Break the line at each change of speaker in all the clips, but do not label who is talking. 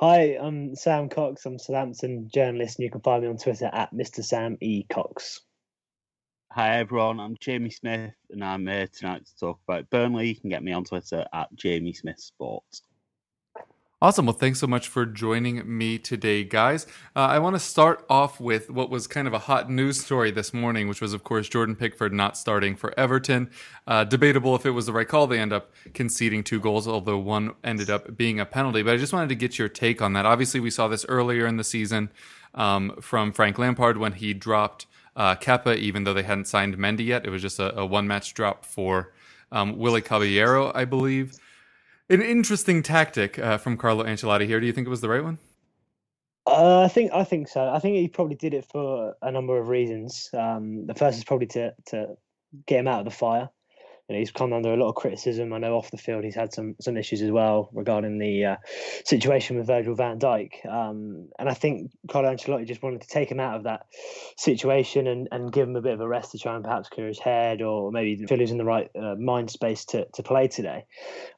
Hi, I'm Sam Cox. I'm Southampton journalist, and you can find me on Twitter at Mr. Sam E. Cox.
Hi everyone, I'm Jamie Smith and I'm here tonight to talk about Burnley. You can get me on Twitter at Jamie Smith Sports.
Awesome. Well, thanks so much for joining me today, guys. Uh, I want to start off with what was kind of a hot news story this morning, which was, of course, Jordan Pickford not starting for Everton. Uh, debatable if it was the right call. They end up conceding two goals, although one ended up being a penalty. But I just wanted to get your take on that. Obviously, we saw this earlier in the season um, from Frank Lampard when he dropped uh, Kepa, even though they hadn't signed Mendy yet. It was just a, a one match drop for um, Willy Caballero, I believe. An interesting tactic uh, from Carlo Ancelotti here. Do you think it was the right one?
Uh, I think I think so. I think he probably did it for a number of reasons. Um, the first is probably to to get him out of the fire. You know, he's come under a lot of criticism. I know off the field he's had some some issues as well regarding the uh, situation with Virgil van Dijk. Um, and I think Carlo Ancelotti just wanted to take him out of that situation and, and give him a bit of a rest to try and perhaps clear his head or maybe feel he's in the right uh, mind space to, to play today.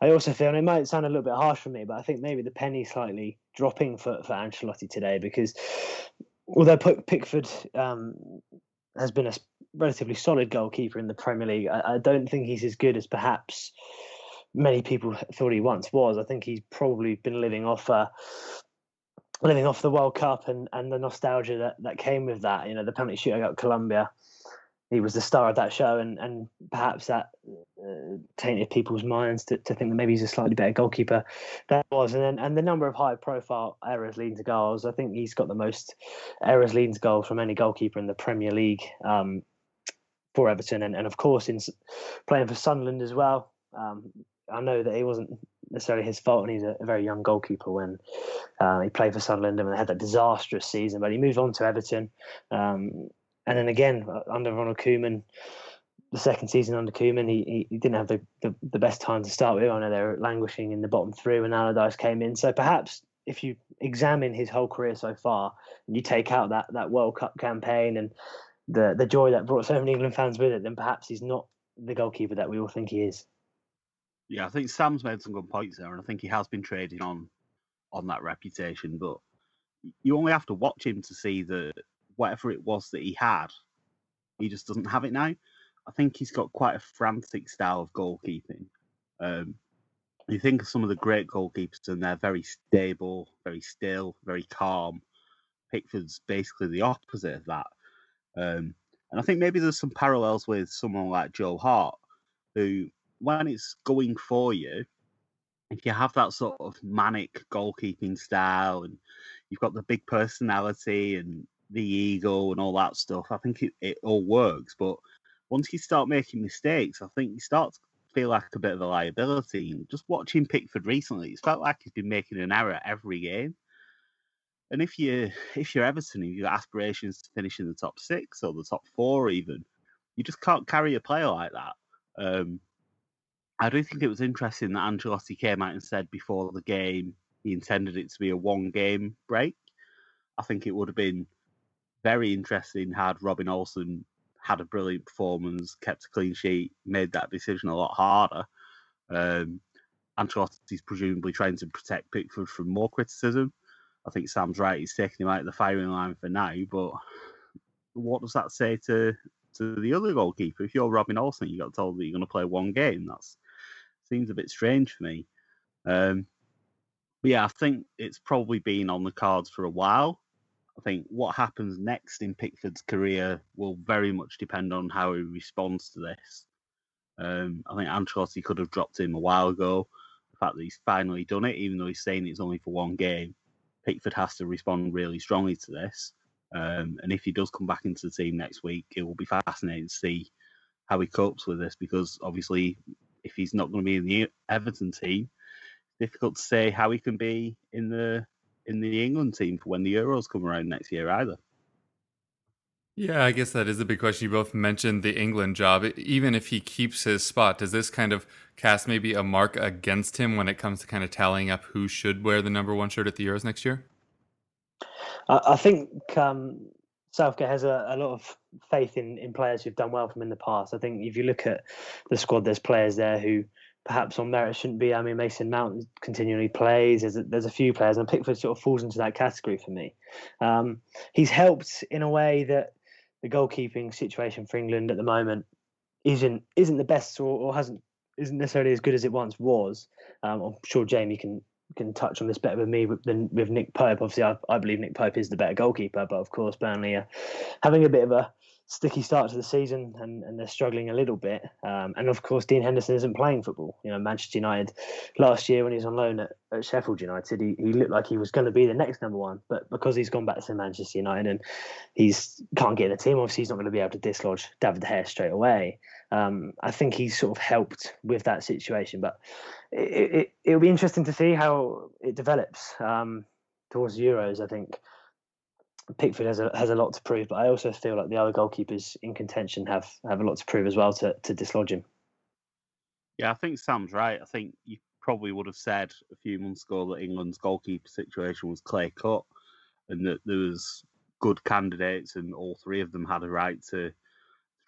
I also feel, and it might sound a little bit harsh for me, but I think maybe the penny slightly dropping for, for Ancelotti today because although Pickford um, has been a relatively solid goalkeeper in the Premier League, I, I don't think he's as good as perhaps many people thought he once was. I think he's probably been living off uh, living off the World Cup and, and the nostalgia that, that came with that. You know, the penalty shootout at Colombia. He was the star of that show, and, and perhaps that uh, tainted people's minds to, to think that maybe he's a slightly better goalkeeper than he was. And then and the number of high profile errors leading to goals. I think he's got the most errors leading to goals from any goalkeeper in the Premier League um, for Everton, and, and of course in playing for Sunderland as well. Um, I know that it wasn't necessarily his fault, and he's a, a very young goalkeeper when uh, he played for Sunderland and they had that disastrous season. But he moved on to Everton, um, and then again uh, under Ronald Koeman, the second season under Koeman, he, he, didn't have the, the, the best time to start with. I know they were languishing in the bottom three when Allardyce came in. So perhaps if you examine his whole career so far and you take out that, that World Cup campaign and the the joy that brought so many England fans with it, then perhaps he's not the goalkeeper that we all think he is.
Yeah, I think Sam's made some good points there, and I think he has been trading on on that reputation. But you only have to watch him to see that whatever it was that he had, he just doesn't have it now. I think he's got quite a frantic style of goalkeeping. Um, you think of some of the great goalkeepers, and they're very stable, very still, very calm. Pickford's basically the opposite of that. Um, and I think maybe there's some parallels with someone like Joe Hart, who, when it's going for you, if you have that sort of manic goalkeeping style and you've got the big personality and the ego and all that stuff, I think it, it all works. But once you start making mistakes, I think you start to feel like a bit of a liability. And just watching Pickford recently, it's felt like he's been making an error every game. And if you if you're Everton and you've got aspirations to finish in the top six or the top four even, you just can't carry a player like that. Um, I do think it was interesting that Ancelotti came out and said before the game he intended it to be a one game break. I think it would have been very interesting had Robin Olsen had a brilliant performance, kept a clean sheet, made that decision a lot harder. Um, Ancelotti's presumably trying to protect Pickford from more criticism. I think Sam's right; he's taking him out of the firing line for now. But what does that say to to the other goalkeeper? If you're Robin Olsen, you got told that you're going to play one game. That seems a bit strange for me. Um, but yeah, I think it's probably been on the cards for a while. I think what happens next in Pickford's career will very much depend on how he responds to this. Um, I think Ancelotti could have dropped him a while ago. The fact that he's finally done it, even though he's saying it's only for one game, Pickford has to respond really strongly to this. Um, and if he does come back into the team next week, it will be fascinating to see how he copes with this because obviously, if he's not going to be in the Everton team, it's difficult to say how he can be in the in the England team for when the Euros come around next year either.
Yeah, I guess that is a big question. You both mentioned the England job. Even if he keeps his spot, does this kind of cast maybe a mark against him when it comes to kind of tallying up who should wear the number one shirt at the Euros next year?
I, think um, Southgate has a, a, lot of faith in, in players who've done well from in the past. I think if you look at the squad, there's players there who perhaps on merit shouldn't be. I mean, Mason Mount continually plays. There's a, there's a few players, and Pickford sort of falls into that category for me. Um, he's helped in a way that the goalkeeping situation for England at the moment isn't isn't the best or, or hasn't isn't necessarily as good as it once was. Um, I'm sure Jamie can can touch on this better with me than with Nick Pope. Obviously, I, I believe Nick Pope is the better goalkeeper, but of course, Burnley are having a bit of a sticky start to the season and, and they're struggling a little bit. Um, and of course, Dean Henderson isn't playing football. You know, Manchester United last year when he was on loan at, at Sheffield United, he, he looked like he was going to be the next number one. But because he's gone back to Manchester United and he's can't get in the team, obviously he's not going to be able to dislodge David De Gea straight away. Um, I think he's sort of helped with that situation. But it, it, will be interesting to see how it develops um, towards Euros. I think Pickford has a has a lot to prove, but I also feel like the other goalkeepers in contention have have a lot to prove as well to to dislodge him.
Yeah, I think Sam's right. I think you probably would have said a few months ago that England's goalkeeper situation was clear cut, and that there was good candidates, and all three of them had a right to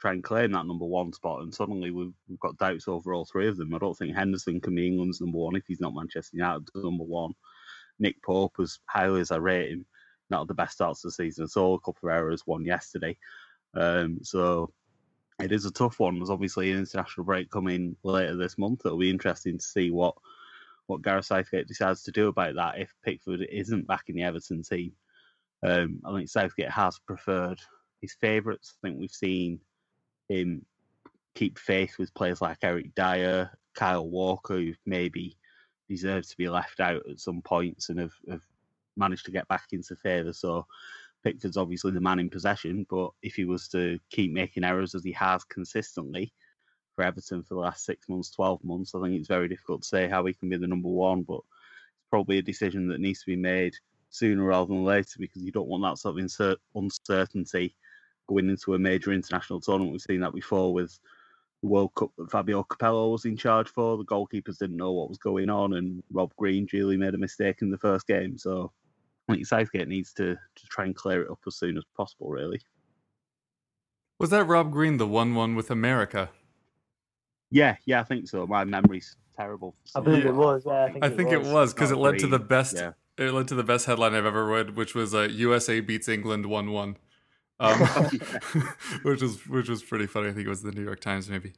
try and claim that number one spot. And suddenly we've, we've got doubts over all three of them. I don't think Henderson can be England's number one if he's not Manchester United's number one. Nick Pope, as highly as I rate him, not the best starts of the season So A couple of errors, one yesterday. Um, so it is a tough one. There's obviously an international break coming later this month. It'll be interesting to see what what Gareth Southgate decides to do about that if Pickford isn't back in the Everton team. Um, I think Southgate has preferred his favourites. I think we've seen him keep faith with players like Eric Dier, Kyle Walker, who maybe deserve to be left out at some points and have, have managed to get back into favour. So Pickford's obviously the man in possession, but if he was to keep making errors as he has consistently for Everton for the last six months, 12 months, I think it's very difficult to say how he can be the number one. But it's probably a decision that needs to be made sooner rather than later because you don't want that sort of uncertainty going into a major international tournament. We've seen that before with the World Cup that Fabio Capello was in charge for. The goalkeepers didn't know what was going on, and Rob Green duly made a mistake in the first game. So I think Southgate needs to, to try and clear it up as soon as possible, really.
Was that Rob Green, the 1 1 with America?
Yeah, yeah, I think so. My memory's terrible.
I believe yeah. it was. Yeah, I think,
I
it,
think
was.
it was because it led Green. to the best.
Yeah.
It led to the best headline I've ever read, which was uh, USA beats England one one, um, which was which was pretty funny. I think it was the New York Times maybe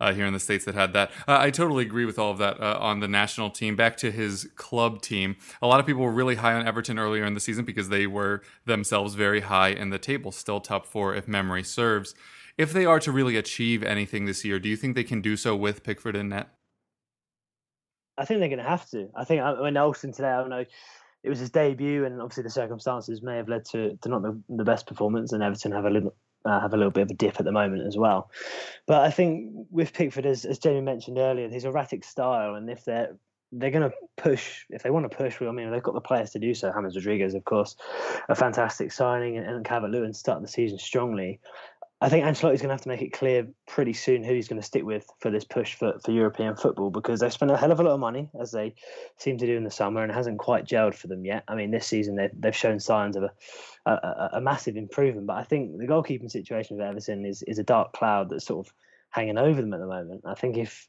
uh, here in the states that had that. Uh, I totally agree with all of that uh, on the national team. Back to his club team, a lot of people were really high on Everton earlier in the season because they were themselves very high in the table, still top four if memory serves. If they are to really achieve anything this year, do you think they can do so with Pickford in net?
I think they're going to have to. I think mean Olsen today. I don't know. It was his debut, and obviously the circumstances may have led to, to not the, the best performance, and Everton have a little uh, have a little bit of a dip at the moment as well. But I think with Pickford, as, as Jamie mentioned earlier, his erratic style, and if they're they're going to push if they want to push. I mean, they've got the players to do so. James Rodriguez, of course, a fantastic signing, and, and Calvert Lewin start the season strongly. I think Ancelotti's going to have to make it clear pretty soon who he's going to stick with for this push for, for European football because they've spent a hell of a lot of money, as they seem to do in the summer, and it hasn't quite gelled for them yet. I mean, this season they've, they've shown signs of a, a, a massive improvement, but I think the goalkeeping situation of Everton is, is a dark cloud that's sort of hanging over them at the moment. I think if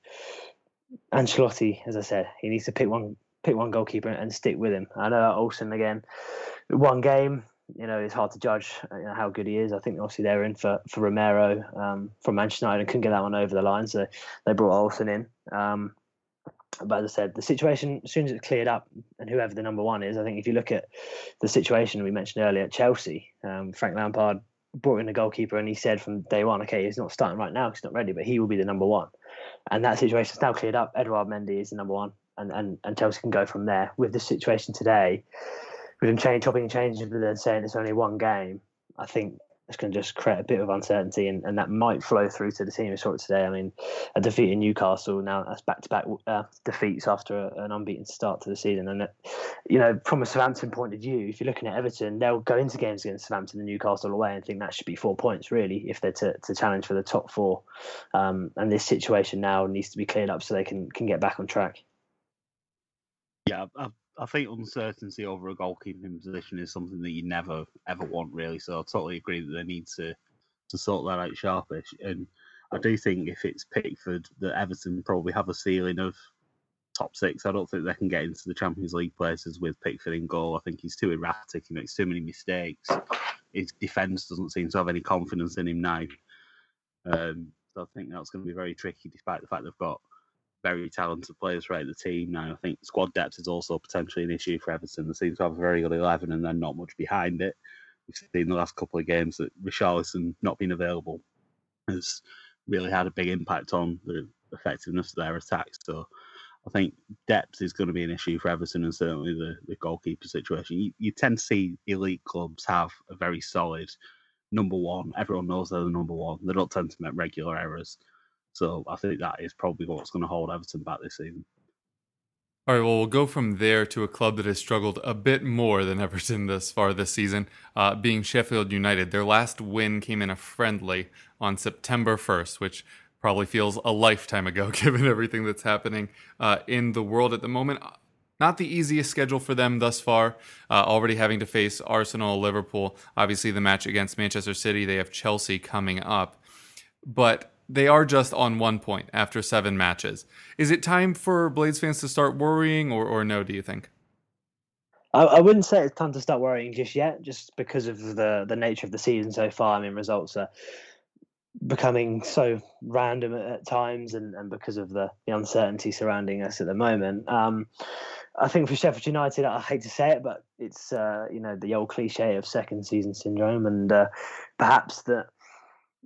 Ancelotti, as I said, he needs to pick one pick one goalkeeper and stick with him. I know Olsen again, one game, you know, it's hard to judge uh, you know, how good he is. I think obviously they're in for for Romero um, from Manchester United and couldn't get that one over the line, so they brought Olsen in. Um, but as I said, the situation as soon as it's cleared up, and whoever the number one is, I think if you look at the situation we mentioned earlier at Chelsea, um, Frank Lampard brought in a goalkeeper, and he said from day one, okay, he's not starting right now, he's not ready, but he will be the number one. And that situation is now cleared up. Edouard Mendy is the number one, and and, and Chelsea can go from there. With the situation today, with him change, chopping and changing, but then saying it's only one game, I think it's going to just create a bit of uncertainty, and, and that might flow through to the team we saw it today. I mean, a defeat in Newcastle now that's back to back defeats after a, an unbeaten start to the season, and you know from a Southampton point of view, if you're looking at Everton, they'll go into games against Southampton and Newcastle away and think that should be four points really if they're to, to challenge for the top four, um, and this situation now needs to be cleared up so they can can get back on track.
Yeah, I, I think uncertainty over a goalkeeping position is something that you never ever want really. So I totally agree that they need to to sort that out sharpish. And I do think if it's Pickford, that Everton probably have a ceiling of top six. I don't think they can get into the Champions League places with Pickford in goal. I think he's too erratic. He makes too many mistakes. His defence doesn't seem to have any confidence in him now. Um, so I think that's going to be very tricky, despite the fact they've got very talented players throughout the team now. I think squad depth is also potentially an issue for Everton. They seem to have a very good 11 and then not much behind it. We've seen the last couple of games that Richarlison not being available has really had a big impact on the effectiveness of their attacks. So I think depth is going to be an issue for Everton and certainly the, the goalkeeper situation. You, you tend to see elite clubs have a very solid number one. Everyone knows they're the number one. They don't tend to make regular errors. So I think that is probably what's going to hold Everton back this season.
All right, well, we'll go from there to a club that has struggled a bit more than Everton thus far this season, uh, being Sheffield United. Their last win came in a friendly on September 1st, which probably feels a lifetime ago given everything that's happening uh, in the world at the moment. Not the easiest schedule for them thus far, uh, already having to face Arsenal, Liverpool, obviously the match against Manchester City. They have Chelsea coming up. But they are just on one point after seven matches. Is it time for Blades fans to start worrying, or, or no, do you think?
I, I wouldn't say it's time to start worrying just yet, just because of the, the nature of the season so far. I mean, results are becoming so random at, at times and, and because of the, the uncertainty surrounding us at the moment. Um, I think for Sheffield United, I hate to say it, but it's uh, you know the old cliche of second season syndrome, and uh, perhaps that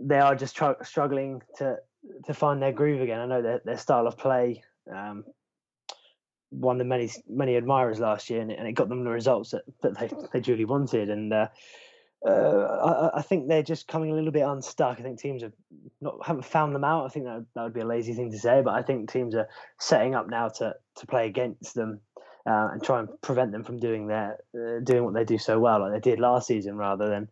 they are just tr- struggling to to find their groove again. I know their their style of play um, won them many many admirers last year, and it, and it got them the results that, that they they duly wanted. And uh, uh, I, I, think they're just coming a little bit unstuck. I think teams have not haven't found them out. I think that that would be a lazy thing to say, but I think teams are setting up now to to play against them uh, and try and prevent them from doing their uh, doing what they do so well, like they did last season, rather than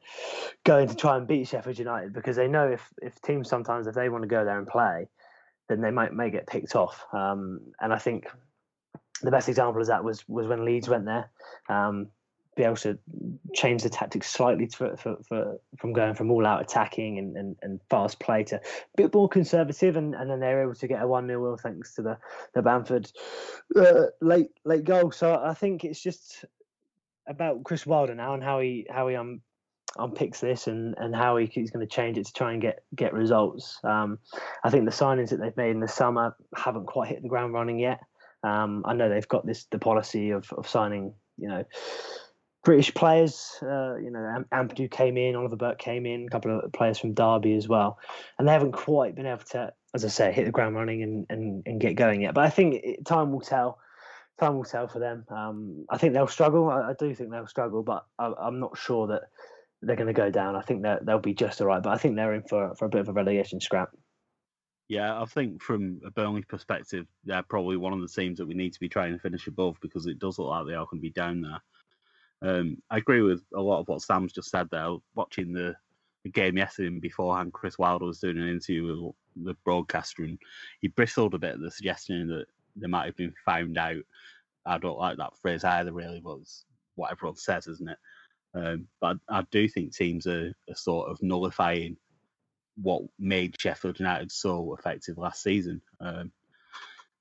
going to try and beat Sheffield United because they know if if teams sometimes if they want to go there and play, then they might may get picked off. Um, and I think the best example of that was was when Leeds went there. Um, able to change the tactics slightly for, for, for, from going from all out attacking and, and, and fast play to a bit more conservative and, and then they're able to get a 1 0 thanks to the, the Bamford uh, late late goal. So I think it's just about Chris Wilder now and how he how he um unpicks this and, and how he, he's going to change it to try and get get results. Um, I think the signings that they've made in the summer haven't quite hit the ground running yet. Um, I know they've got this the policy of, of signing, you know, British players, uh, you know, Ampadu came in, Oliver Burke came in, a couple of players from Derby as well, and they haven't quite been able to, as I say, hit the ground running and, and, and get going yet. But I think it, time will tell. Time will tell for them. Um, I think they'll struggle. I, I, do think they'll struggle, but I, am not sure that they're going to go down. I think that they'll be just all right, but I think they're in for for a bit of a relegation scrap.
Yeah, I think from a Burnley perspective, they're probably one of the teams that we need to be trying to finish above because it does look like they are going to be down there. Um, I agree with a lot of what Sam's just said there. Watching the, the game yesterday and beforehand, Chris Wilder was doing an interview with the broadcaster, and he bristled a bit at the suggestion that they might have been found out. I don't like that phrase either, really, but it's what everyone says, isn't it? Um, but I, do think teams are, are, sort of nullifying what made Sheffield United so effective last season. Um,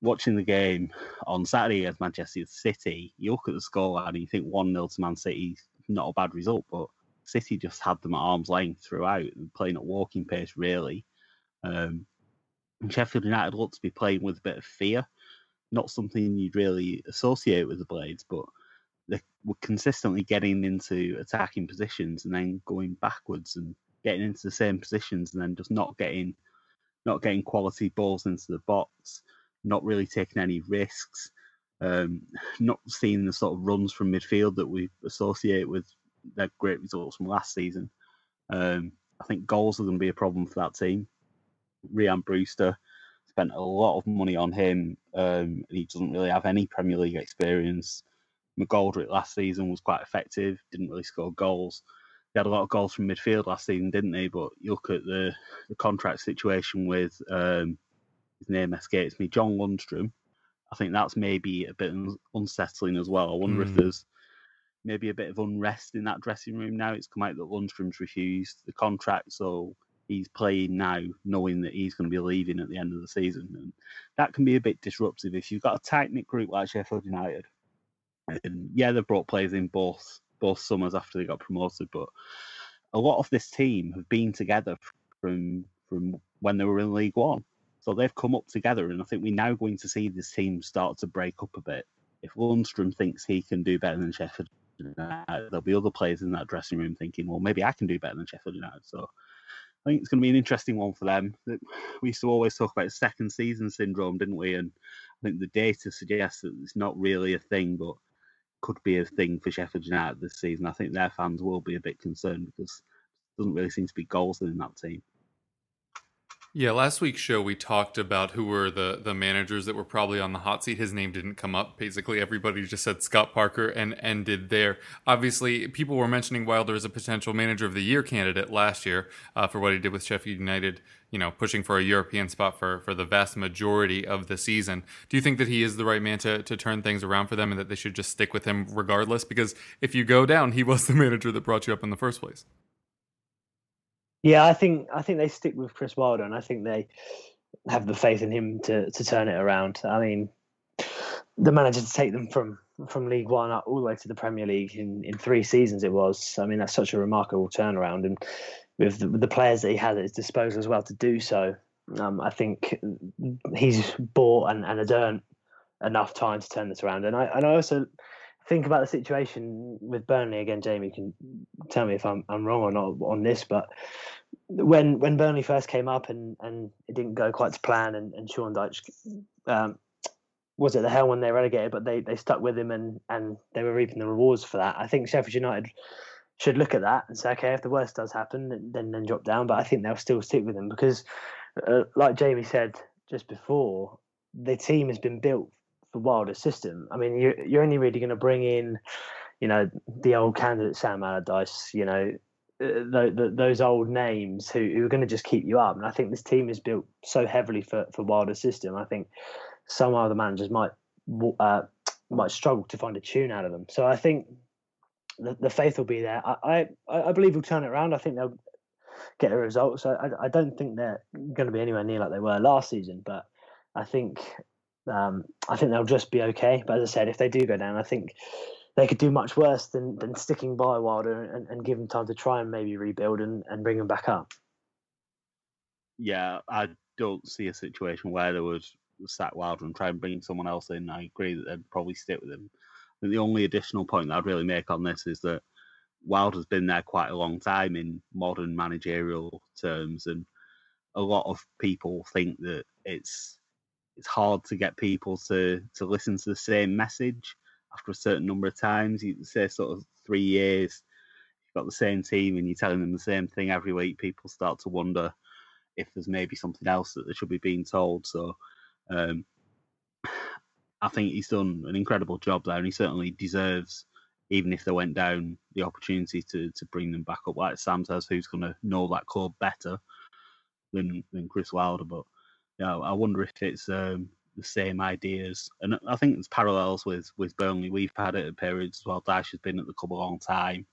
watching the game on Saturday against Manchester City, you look at the scoreline and you think 1 0 to Man City, not a bad result, but City just had them at arm's length throughout and playing at walking pace, really. Um, Sheffield United looked to be playing with a bit of fear. not something you'd really associate with the Blades, but they were consistently getting into attacking positions and then going backwards and getting into the same positions and then just not getting not getting quality balls into the box, not really taking any risks, um, not seeing the sort of runs from midfield that we associate with their great results from last season. Um, I think goals are going to be a problem for that team. Rhian Brewster spent a lot of money on him. Um, he doesn't really have any Premier League experience. McGoldrick last season was quite effective, didn't really score goals. He had a lot of goals from midfield last season, didn't he? But you look at the, the contract situation with um, his name escapes me, John Lundstram. I think that's maybe a bit unsettling as well. I wonder mm. if there's maybe a bit of unrest in that dressing room now. It's come out that Lundstram's refused the contract, so he's playing now knowing that he's going to be leaving at the end of the season. And that can be a bit disruptive if you've got a tight knit group like Sheffield United. And yeah, they've brought players in both both summers after they got promoted, but a lot of this team have been together from from when they were in League One. So they've come up together, and I think we're now going to see this team start to break up a bit. If Lundstram thinks he can do better than Sheffield United, there'll be other players in that dressing room thinking, well, maybe I can do better than Sheffield United. So I think it's going to be an interesting one for them. We used to always talk about second season syndrome, didn't we? And I think the data suggests that it's not really a thing, but could be a thing for Sheffield United this season. I think their fans will be a bit concerned because there doesn't really seem to be goals in that team.
Yeah, last week's show we talked about who were the the managers that were probably on the hot seat. His name didn't come up. Basically, everybody just said Scott Parker and ended there. Obviously, people were mentioning Wilder as a potential manager of the year candidate last year uh, for what he did with Sheffield United. You know, pushing for a European spot for for the vast majority of the season. Do you think that he is the right man to to turn things around for them, and that they should just stick with him regardless? Because if you go down, he was the manager that brought you up in the first place.
Yeah, I think I think they stick with Chris Wilder, and I think they have the faith in him to to turn it around. I mean, the manager to take them from from League One up all the way to the Premier League in, in three seasons it was. I mean, that's such a remarkable turnaround, and with the, with the players that he had at his disposal as well to do so, um, I think he's bought and, and earned enough time to turn this around. And I and I also think about the situation with Burnley again, Jamie can tell me if I'm I'm wrong or not on this, but when when Burnley first came up and, and it didn't go quite to plan, and, and Sean Dyche um, was at the hell when they relegated, but they, they stuck with him and, and they were reaping the rewards for that. I think Sheffield United should look at that and say, okay, if the worst does happen, then then drop down. But I think they'll still stick with him because, uh, like Jamie said just before, the team has been built for Wilder's system. I mean, you're you're only really going to bring in, you know, the old candidate Sam Allardyce, you know, uh, the, the, those old names who, who are going to just keep you up. And I think this team is built so heavily for for Wilder's system. I think some other managers might uh, might struggle to find a tune out of them. So I think the, the faith will be there. I, I I believe we'll turn it around. I think they'll get a result. So I, I don't think they're going to be anywhere near like they were last season, but I think um, I think they'll just be okay. But as I said, if they do go down, I think they could do much worse than, than sticking by Wilder and, and give them time to try and maybe rebuild and, and bring them back up.
Yeah, I don't see a situation where they would sack Wilder and try and bring someone else in. I agree that they'd probably stick with him. the only additional point that I'd really make on this is that Wilder's been there quite a long time in modern managerial terms, and a lot of people think that it's it's hard to get people to to listen to the same message after a certain number of times. You say sort of three years, you've got the same team and you're telling them the same thing every week. People start to wonder if there's maybe something else that they should be being told. So um, I think he's done an incredible job there, and he certainly deserves, even if they went down, the opportunity to to bring them back up. Like Sam says, who's going to know that club better than than Chris Wilder? But yeah, I wonder if it's um, the same ideas, and I think there's parallels with with Burnley. We've had it at periods as well. Dyche has been at the club a long time,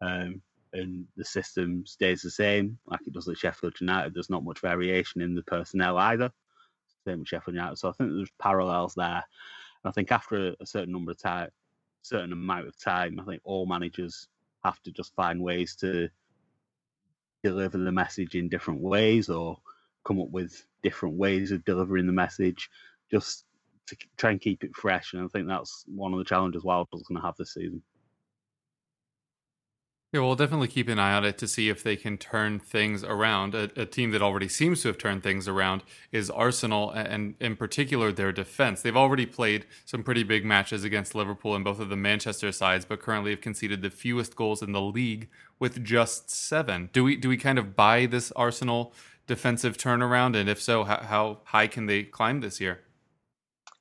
um, and the system stays the same, like it does at Sheffield United. There's not much variation in the personnel either. Same with Sheffield United. So I think there's parallels there. And I think after a, a certain number of time, certain amount of time, I think all managers have to just find ways to deliver the message in different ways or come up with different ways of delivering the message. Just to try and keep it fresh. And I think that's one of the challenges Wild's is going to have this season.
Yeah, we'll definitely keep an eye on it to see if they can turn things around. A, a, team that already seems to have turned things around is Arsenal, and in particular their defense. They've already played some pretty big matches against Liverpool and both of the Manchester sides, but currently have conceded the fewest goals in the league with just seven. Do we do we kind of buy this Arsenal defensive turnaround, and if so, how, how high can they climb this year?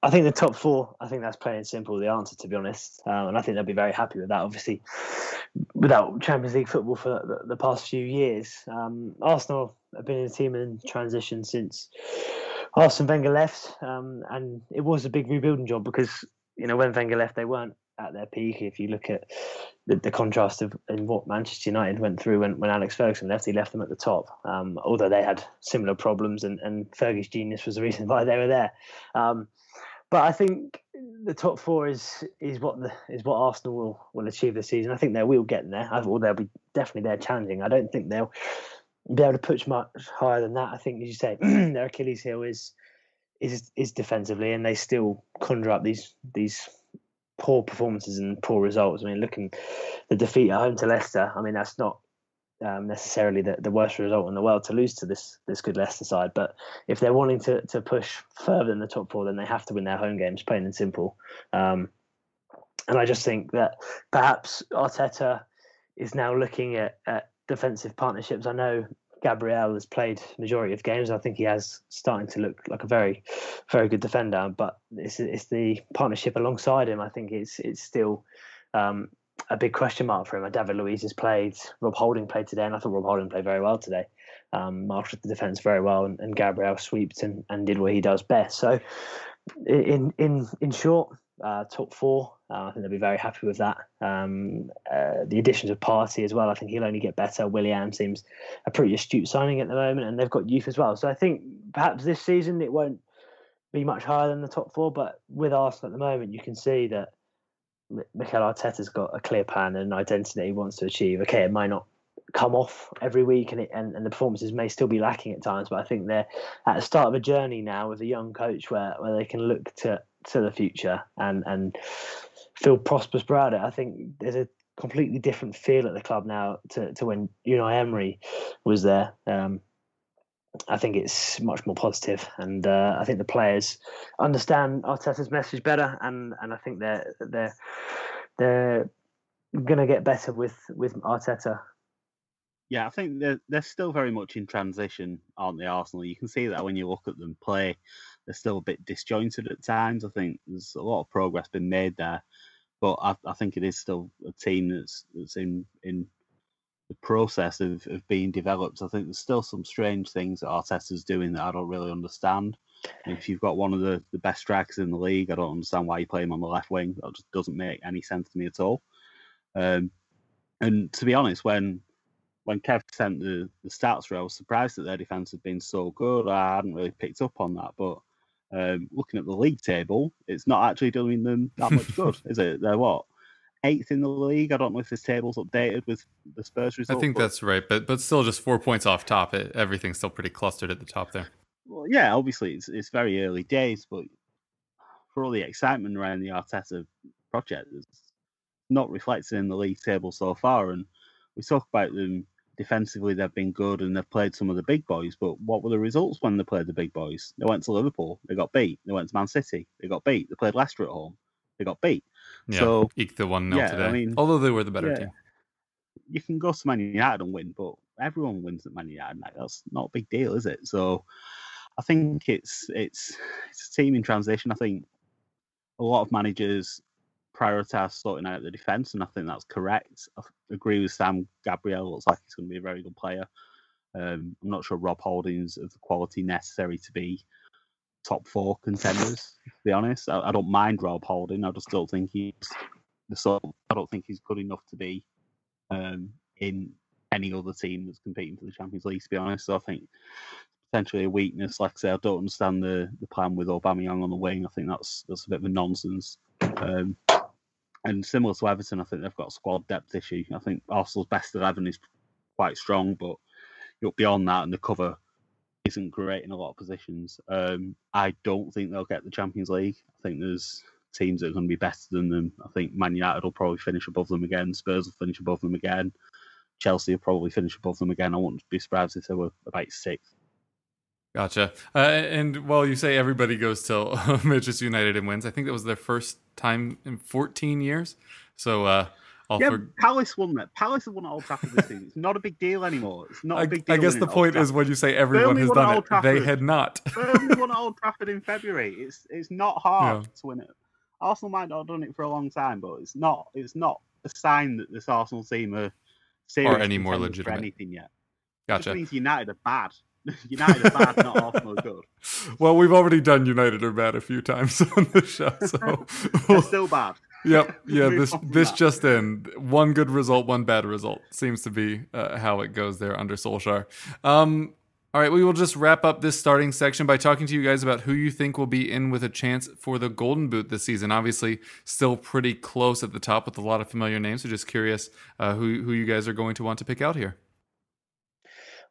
I think the top four. I think that's plain and simple. The answer, to be honest, um, and I think they'll be very happy with that. Obviously, without Champions League football for the, the past few years, um, Arsenal have been in a team in transition since Arsene Wenger left, um, and it was a big rebuilding job because you know when Wenger left, they weren't at their peak. If you look at the, the contrast of in what Manchester United went through when, when Alex Ferguson left, he left them at the top. Um, although they had similar problems, and, and Fergie's genius was the reason why they were there. Um, but I think the top four is is what the is what Arsenal will, will achieve this season. I think they will get in there. I they'll be definitely there challenging. I don't think they'll be able to push much higher than that. I think, as you say, their Achilles heel is is is defensively, and they still conjure up these these poor performances and poor results. I mean, looking the defeat at home to Leicester. I mean, that's not um, necessarily the, the worst result in the world to lose to this this good Leicester side. But if they're wanting to, to push further than the top four, then they have to win their home games, plain and simple. Um, and I just think that perhaps Arteta is now looking at, at defensive partnerships. I know Gabriel has played majority of games. I think he has starting to look like a very, very good defender. But it's it's the partnership alongside him. I think it's it's still um, a big question mark for him. David Luiz has played, Rob Holding played today, and I thought Rob Holding played very well today. Um, marshaled the defence very well, and, and Gabriel swept and, and did what he does best. So, in in in short, uh, top four. Uh, I think they'll be very happy with that. Um, uh, the additions of Partey as well. I think he'll only get better. Willian seems a pretty astute signing at the moment, and they've got youth as well. So I think perhaps this season it won't be much higher than the top four, but with Arsenal at the moment, you can see that Mikel Arteta's got a clear plan and an identity he wants to achieve. Okay, it might not come off every week and, it, and and the performances may still be lacking at times, but I think they're at the start of a journey now with a young coach where, where they can look to to the future and and feel prosperous about it. I think there's a completely different feel at the club now to, to when Unai Emery was there. Um, I think it's much more positive, and uh, I think the players understand Arteta's message better, and, and I think they're they're they're gonna get better with with Arteta.
Yeah, I think they're they're still very much in transition, aren't they? Arsenal. You can see that when you look at them play. They're still a bit disjointed at times. I think there's a lot of progress been made there, but I, I think it is still a team that's that's in in the process of, of being developed. I think there's still some strange things that Arteta's doing that I don't really understand. And if you've got one of the, the best strikers in the league, I don't understand why you play him on the left wing. That just doesn't make any sense to me at all. Um, and to be honest, when when Kev sent the, the stats through, I was surprised that their defence had been so good. I hadn't really picked up on that, but um, looking at the league table, it's not actually doing them that much good, is it? They're what eighth in the league. I don't know if this table's updated with the Spurs result.
I think
but,
that's right, but but still just four points off top. It, everything's still pretty clustered at the top there.
Well, yeah, obviously it's it's very early days, but for all the excitement around the Arteta project, it's not reflected in the league table so far. And we talk about them defensively; they've been good and they've played some of the big boys. But what were the results when they played the big boys? They went to Liverpool, they got beat. They went to Man City, they got beat. They played Leicester at home, they got beat.
Yeah,
So,
eked the one 0
yeah, I
today.
mean,
Although they were the better
yeah.
team.
you can go to Man United and win, but everyone wins at Man United. Like, that's not a big deal, is it? So I think it's it's it's a team in transition. I think a lot of managers prioritize sorting out the defence, and I think that's correct. I agree with Sam. Gabriel looks like he's going to be a very good player. Um, I'm not sure Rob Holding's of the quality necessary to be top four contenders. To be honest, I, I don't mind Rob Holding. I just don't think he's the sort. I don't think he's good enough to be um, in any other team that's competing for the Champions League. To be honest, so I think potentially a weakness. Like I say, I don't understand the, the plan with Aubameyang on the wing. I think that's that's a bit of a nonsense. Um, and similar to Everton, I think they've got a squad depth issue. I think Arsenal's best eleven is quite strong, but beyond that and the cover isn't great in a lot of positions. Um, I don't think they'll get the Champions League. I think there's teams that are going to be better than them. I think Man United will probably finish above them again. Spurs will finish above them again. Chelsea will probably finish above them again. I wouldn't be surprised if they were about sixth.
Gotcha. Uh, and while you say everybody goes till Manchester United and wins, I think that was their first time in 14 years. So, uh,
yeah, for... Palace won that. Palace won Old Trafford this season. It's not a big deal anymore. It's not a big deal.
I guess the point is when you say everyone has done it, Trafford. they had not.
Burnley won Old Trafford in February. It's it's not hard yeah. to win it. Arsenal might not have done it for a long time, but it's not it's not a sign that this Arsenal team are serious
or any more legitimate
for anything yet.
Gotcha.
It just means United are bad. United are bad, not are good.
Well, we've already done United are bad a few times on the show, so
they're still bad.
Yep, yeah. this this just in: one good result, one bad result seems to be uh, how it goes there under Solskjaer. Um, all right, we will just wrap up this starting section by talking to you guys about who you think will be in with a chance for the Golden Boot this season. Obviously, still pretty close at the top with a lot of familiar names. So, just curious uh, who who you guys are going to want to pick out here.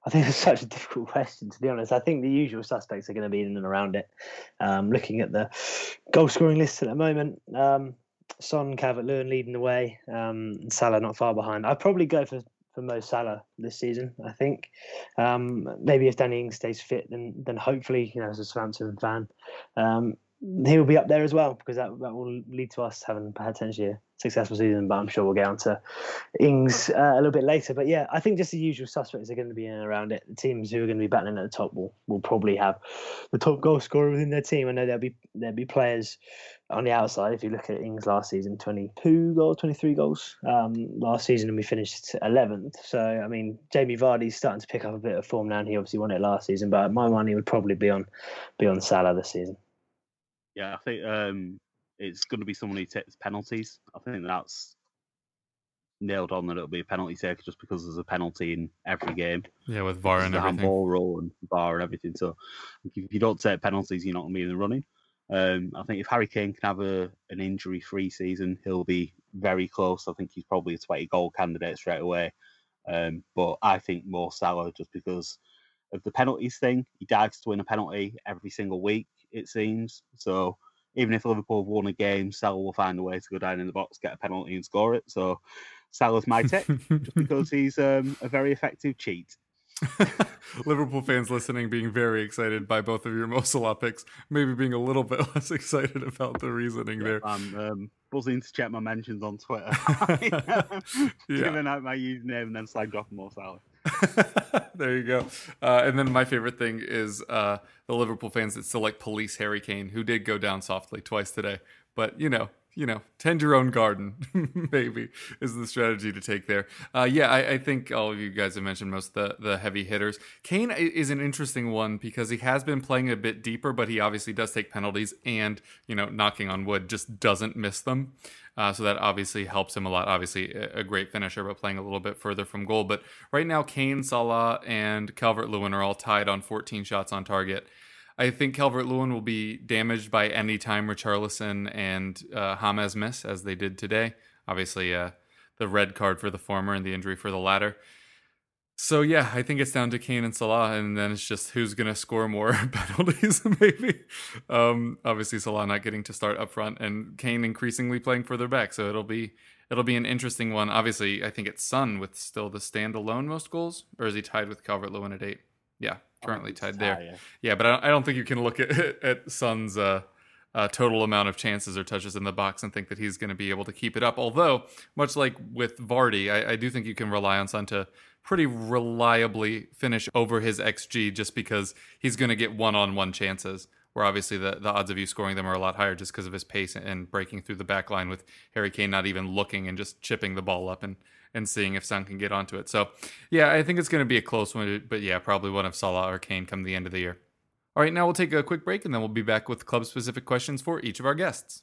I think it's such a difficult question, to be honest. I think the usual suspects are going to be in and around it. Um, looking at the goal scoring list at the moment, um, Son, Calvert Lewin leading the way, um, Salah not far behind. I'd probably go for, for Mo Salah this season, I think. Um, maybe if Danny Ings stays fit, then then hopefully, you know, as a Southampton fan, um, he'll be up there as well because that, that will lead to us having potentially a successful season. But I'm sure we'll get on to Ings uh, a little bit later. But yeah, I think just the usual suspects are going to be in and around it. The teams who are going to be battling at the top will will probably have the top goal scorer within their team. I know there'll be there'll be players on the outside. If you look at Ings last season, 22 goals, 23 goals um, last season, and we finished 11th. So I mean, Jamie Vardy's starting to pick up a bit of form now, and he obviously won it last season. But my money would probably be on be on Salah this season.
Yeah, I think um, it's going to be someone who takes penalties. I think that's nailed on that it'll be a penalty taker just because there's a penalty in every game.
Yeah, with VAR and everything.
Handball rule and VAR and everything. So if you don't take penalties, you're not going to be in the running. Um, I think if Harry Kane can have a an injury free season, he'll be very close. I think he's probably a 20 goal candidate straight away. Um, but I think Mo Salah just because of the penalties thing. He dives to win a penalty every single week it seems. So even if Liverpool have won a game, Salah will find a way to go down in the box, get a penalty, and score it. So Salah's my tip, just because he's um, a very effective cheat.
Liverpool fans listening being very excited by both of your Mo Salah picks, maybe being a little bit less excited about the reasoning
yeah,
there.
I'm um, buzzing to check my mentions on Twitter. yeah. Giving out my username and then slide off Mo Salah.
there you go. Uh, and then my favorite thing is uh, the Liverpool fans that still like police Harry Kane, who did go down softly twice today. But you know, you know, tend your own garden, maybe is the strategy to take there. Uh, yeah, I, I, think all of you guys have mentioned most the, the heavy hitters. Kane is an interesting one because he has been playing a bit deeper, but he obviously does take penalties and, you know, knocking on wood, just doesn't miss them. Uh, so that obviously helps him a lot. Obviously, a great finisher, but playing a little bit further from goal. But right now, Kane, Salah, and Calvert Lewin are all tied on 14 shots on target. I think Calvert Lewin will be damaged by any time Richarlison and uh, James miss, as they did today. Obviously, uh, the red card for the former and the injury for the latter. So yeah, I think it's down to Kane and Salah, and then it's just who's going to score more penalties, maybe. Um, obviously, Salah not getting to start up front, and Kane increasingly playing further back. So it'll be it'll be an interesting one. Obviously, I think it's Son with still the standalone most goals, or is he tied with Calvert Lewin at eight? Yeah, currently tied there. yeah. yeah. but I don't think you can look at at Son's uh, uh, total amount of chances or touches in the box and think that he's going to be able to keep it up. Although, much like with Vardy, I, I do think you can rely on Son to pretty reliably finish over his xG just because he's going to get one-on-one chances. Where obviously the, the odds of you scoring them are a lot higher just because of his pace and breaking through the back line with Harry Kane not even looking and just chipping the ball up and and seeing if Son can get onto it. So, yeah, I think it's going to be a close one, but yeah, probably one of Salah or Kane come the end of the year. All right, now we'll take a quick break and then we'll be back with club specific questions for each of our guests.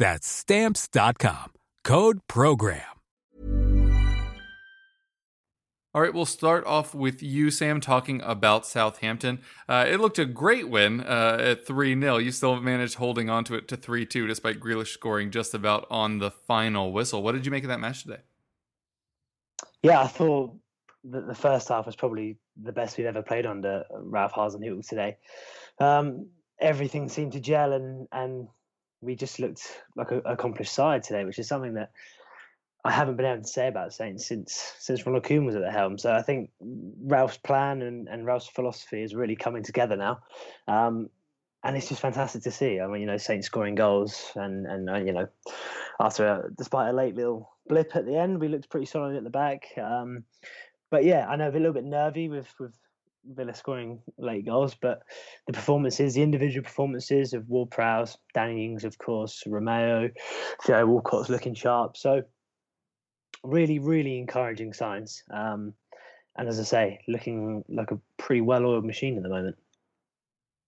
That's Stamps.com. Code PROGRAM.
All right, we'll start off with you, Sam, talking about Southampton. Uh, it looked a great win uh, at 3 0. You still managed holding on to it to 3 2, despite Grealish scoring just about on the final whistle. What did you make of that match today?
Yeah, I thought that the first half was probably the best we've ever played under Ralph Hasenhüttl today. Um, everything seemed to gel, and and we just looked like an accomplished side today, which is something that I haven't been able to say about Saints since since Ronald Koeman was at the helm. So I think Ralph's plan and, and Ralph's philosophy is really coming together now, um, and it's just fantastic to see. I mean, you know, Saints scoring goals, and and uh, you know, after a, despite a late little blip at the end, we looked pretty solid at the back. Um, but yeah, I know a little bit nervy with with Villa scoring late goals, but the performances, the individual performances of Ward Prowse, Danny Ings, of course, Romeo, Theo Walcott's looking sharp. So really, really encouraging signs. Um, and as I say, looking like a pretty well-oiled machine at the moment.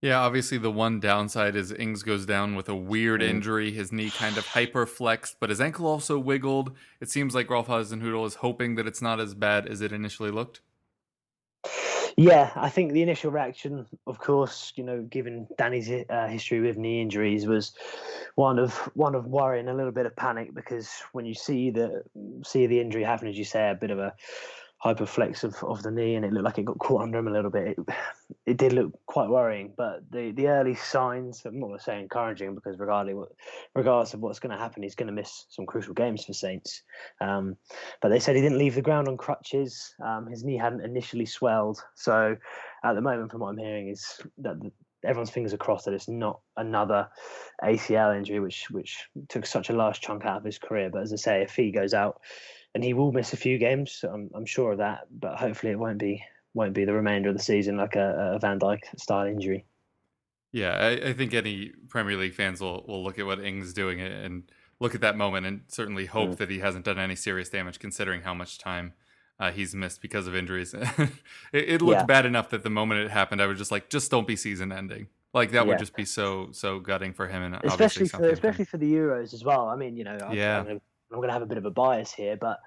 Yeah, obviously the one downside is Ings goes down with a weird
Mm.
injury. His knee kind of hyperflexed, but his ankle also wiggled. It seems like Ralph Hasenhüttl is hoping that it's not as bad as it initially looked.
Yeah, I think the initial reaction, of course, you know, given Danny's uh, history with knee injuries, was one of one of worry and a little bit of panic because when you see the see the injury happen, as you say, a bit of a hyperflex of, of the knee, and it looked like it got caught under him a little bit. It, it did look quite worrying, but the, the early signs, I'm not going to say encouraging because regardless, what, regardless of what's going to happen, he's going to miss some crucial games for Saints. Um, but they said he didn't leave the ground on crutches. Um, his knee hadn't initially swelled, so at the moment, from what I'm hearing, is that the, everyone's fingers are crossed that it's not another ACL injury, which which took such a large chunk out of his career. But as I say, if he goes out and he will miss a few games. I'm, I'm sure of that, but hopefully it won't be won't be the remainder of the season like a, a Van Dijk style injury.
Yeah, I, I think any Premier League fans will, will look at what Ings doing and look at that moment and certainly hope
Mm.
that he hasn't done any serious damage considering how much time uh, he's missed because of injuries. it, it looked
Yeah.
bad enough that the moment it happened, I was just like, just don't be season ending. Like that would just be so so gutting for him and
especially for especially for the Euros as well. I mean, you know, I,
Yeah.
I'm, gonna, I'm going to have a bit of a bias here, but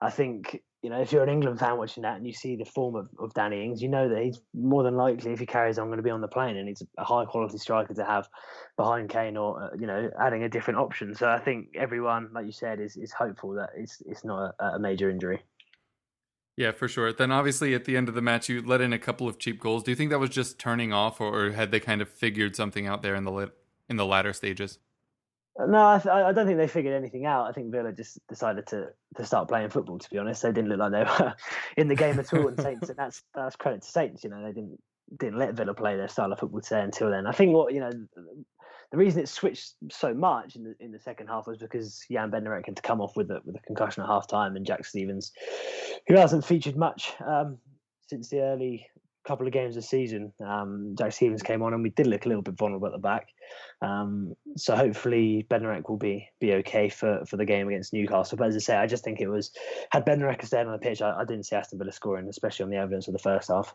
I think you know if you're an England fan watching that and you see the form of, of Danny Ings, you know that he's more than likely, if he carries on, going to be on the plane, and he's a high quality striker to have behind Kane or uh, you know adding a different option. So I think everyone, like you said, is is hopeful that it's it's not a, a major injury.
Yeah, for sure. Then obviously at the end of the match, you let in a couple of cheap goals. Do you think that was just turning off, or, or had they kind of figured something out there in the lit, in the latter stages?
No, I, th- I don't think they figured anything out. I think Villa just decided to to start playing football. To be honest, they didn't look like they were in the game at all. And Saints, and that's that's credit to Saints. You know, they didn't didn't let Villa play their style of football today until then. I think what you know, the reason it switched so much in the in the second half was because Jan Bednarek had to come off with a with a concussion at half time, and Jack Stephens, who hasn't featured much um, since the early couple of games this season. Um, Jack Stephens came on, and we did look a little bit vulnerable at the back. Um, so hopefully Bednarek will be be okay for, for the game against Newcastle. But as I say, I just think it was had Bednarek stayed on the pitch, I, I didn't see Aston Villa scoring, especially on the evidence of the first half.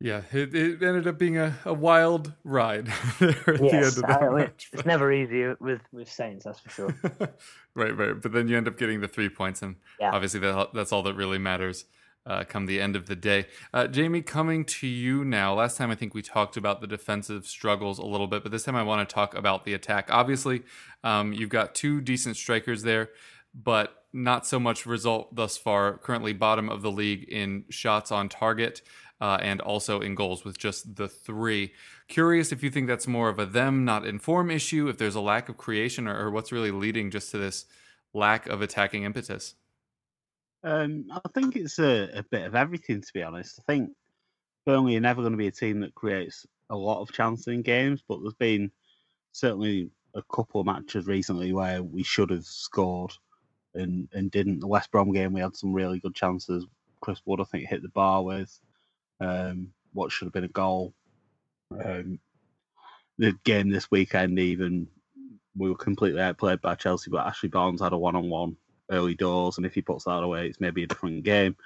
Yeah, it, it ended up being a, a wild ride there at the end
Yes,
of
I-
match.
it's never easy with with Saints, that's for sure.
right, right. But then you end up getting the three points, and
Yeah.
obviously that, that's all that really matters. Uh, come the end of the day. Uh, Jamie, coming to you now. Last time I think we talked about the defensive struggles a little bit, but this time I want to talk about the attack. Obviously, um, you've got two decent strikers there, but not so much result thus far. Currently, bottom of the league in shots on target. Uh, and also in goals with just the three. Curious if you think that's more of a them not inform issue, if there's a lack of creation, or, or what's really leading just to this lack of attacking impetus.
Um, I think it's a, a, bit of everything, to be honest. I think Burnley are never going to be a team that creates a lot of chances in games, but there's been certainly a couple of matches recently where we should have scored and, and didn't. The West Brom game, we had some really good chances. Chris Wood, I think, hit the bar with um, what should have been a goal. Um, the game this weekend, even, we were completely outplayed by Chelsea, but Ashley Barnes had a one on one early doors, and if he puts that away, it's maybe a different game.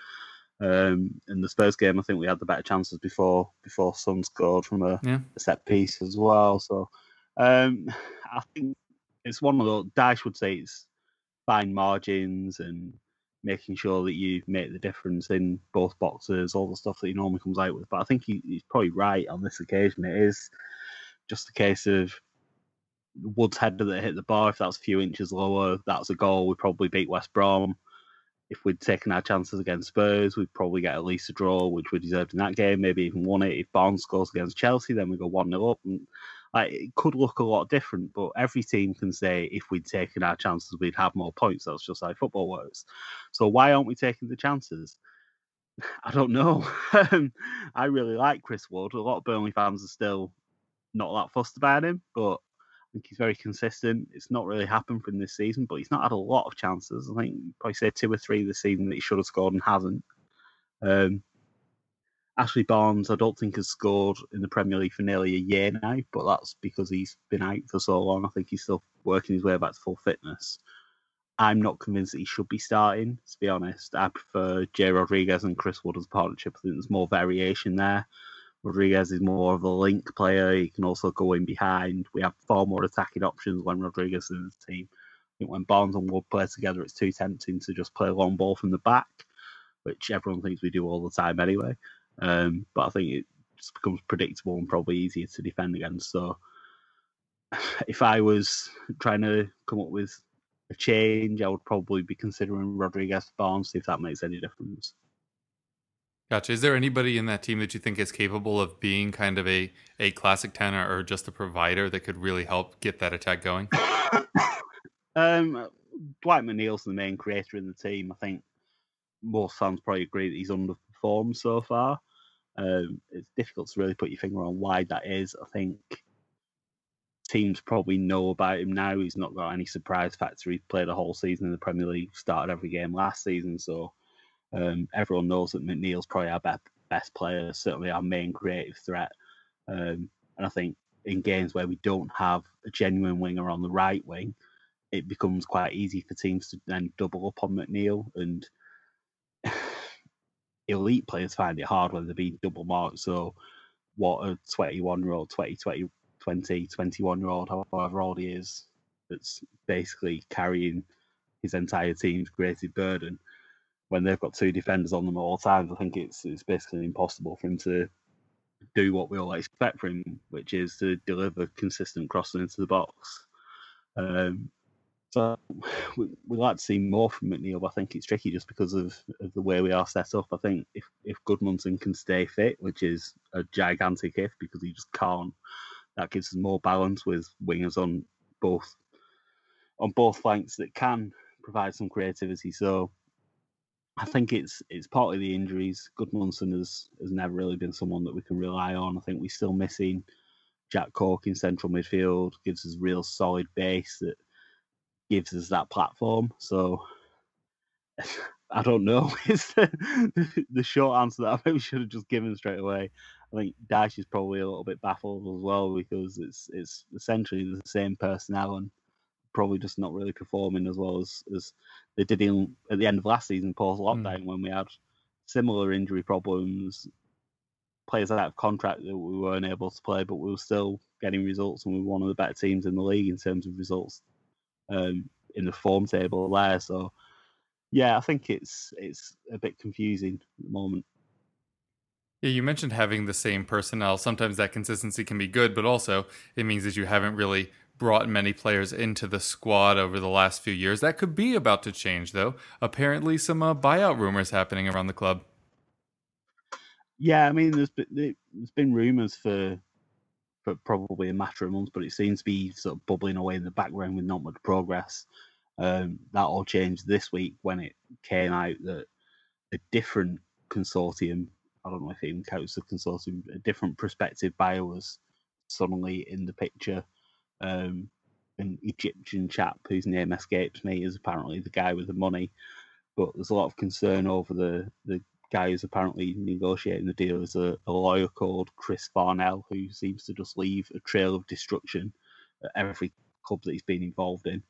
Um, in the Spurs game, I think we had the better chances before before Son scored from a, yeah. a set piece as well. So um, I think it's one of those. Dyche would say it's fine margins and making sure that you make the difference in both boxes, all the stuff that he normally comes out with. But I think he, he's probably right on this occasion. It is just a case of Wood's header that hit the bar, if that was a few inches lower, that's a goal. We probably beat West Brom. If we'd taken our chances against Spurs, we'd probably get at least a draw, which we deserved in that game. Maybe even won it. If Barnes scores against Chelsea, then we go one 0 up. And like it could look a lot different, but every team can say if we'd taken our chances, we'd have more points. That's just how football works. So why aren't we taking the chances? I don't know. I really like Chris Wood. A lot of Burnley fans are still not that fussed about him, but think he's very consistent. It's not really happened from this season, but he's not had a lot of chances. I think probably say two or three this season that he should have scored and hasn't. Um, Ashley Barnes, I don't think has scored in the Premier League for nearly a year now, but that's because he's been out for so long. I think he's still working his way back to full fitness. I'm not convinced that he should be starting, to be honest. I prefer Jay Rodriguez and Chris Wood as a partnership. I think there's more variation there. Rodriguez is more of a link player. He can also go in behind. We have far more attacking options when Rodriguez is in the team. I think when Barnes and Wood play together, it's too tempting to just play long ball from the back, which everyone thinks we do all the time anyway. Um, but I think it just becomes predictable and probably easier to defend against. So if I was trying to come up with a change, I would probably be considering Rodriguez Barnes, see if that makes any difference.
Gotcha. Is there anybody in that team that you think is capable of being kind of a, a classic tenor or just a provider that could really help get that attack going?
um, Dwight McNeil's the main creator in the team. I think most fans probably agree that he's underperformed so far. Um, it's difficult to really put your finger on why that is. I think teams probably know about him now. He's not got any surprise factor. He's played a whole season in the Premier League, started every game last season, so um, everyone knows that McNeil's probably our best, best player, certainly our main creative threat. Um, and I think in games where we don't have a genuine winger on the right wing, it becomes quite easy for teams to then double up on McNeil. And elite players find it hard when they're being double marked. So, what a 21 year old, 20, 20, 20, 21 year old, however old he is, that's basically carrying his entire team's creative burden when they've got two defenders on them at all times, I think it's it's basically impossible for him to do what we all expect from him, which is to deliver consistent crossing into the box. Um, so we, we like to see more from McNeil, but I think it's tricky just because of, of the way we are set up. I think if, if Gudmundsson can stay fit, which is a gigantic if because he just can't, that gives us more balance with wingers on both on both flanks that can provide some creativity. So I think it's it's partly the injuries. Gudmundsson has has never really been someone that we can rely on. I think we're still missing Jack Cork in central midfield. Gives us real solid base that gives us that platform. So I don't know. It's the, the short answer that I maybe should have just given straight away. I think Dyche is probably a little bit baffled as well because it's it's essentially the same personnel and probably just not really performing as well as, as they did in at the end of last season post lockdown mm. when we had similar injury problems, players out of contract that we weren't able to play, but we were still getting results and we were one of the better teams in the league in terms of results um, in the form table there. So yeah, I think it's it's a bit confusing at the moment.
Yeah, you mentioned having the same personnel. Sometimes that consistency can be good, but also it means that you haven't really brought many players into the squad over the last few years. That could be about to change, though. Apparently, some uh, buyout rumors happening around the club.
Yeah, I mean, there's been, there's been rumours for for probably a matter of months, but it seems to be sort of bubbling away in the background with not much progress. Um, that all changed this week when it came out that a different consortium, I don't know if it even counts a consortium, a different prospective buyer was suddenly in the picture. Um, an Egyptian chap whose name escapes me is apparently the guy with the money, but there's a lot of concern over the, the guy who's apparently negotiating the deal is a, a lawyer called Chris Farnell, who seems to just leave a trail of destruction at every club that he's been involved in.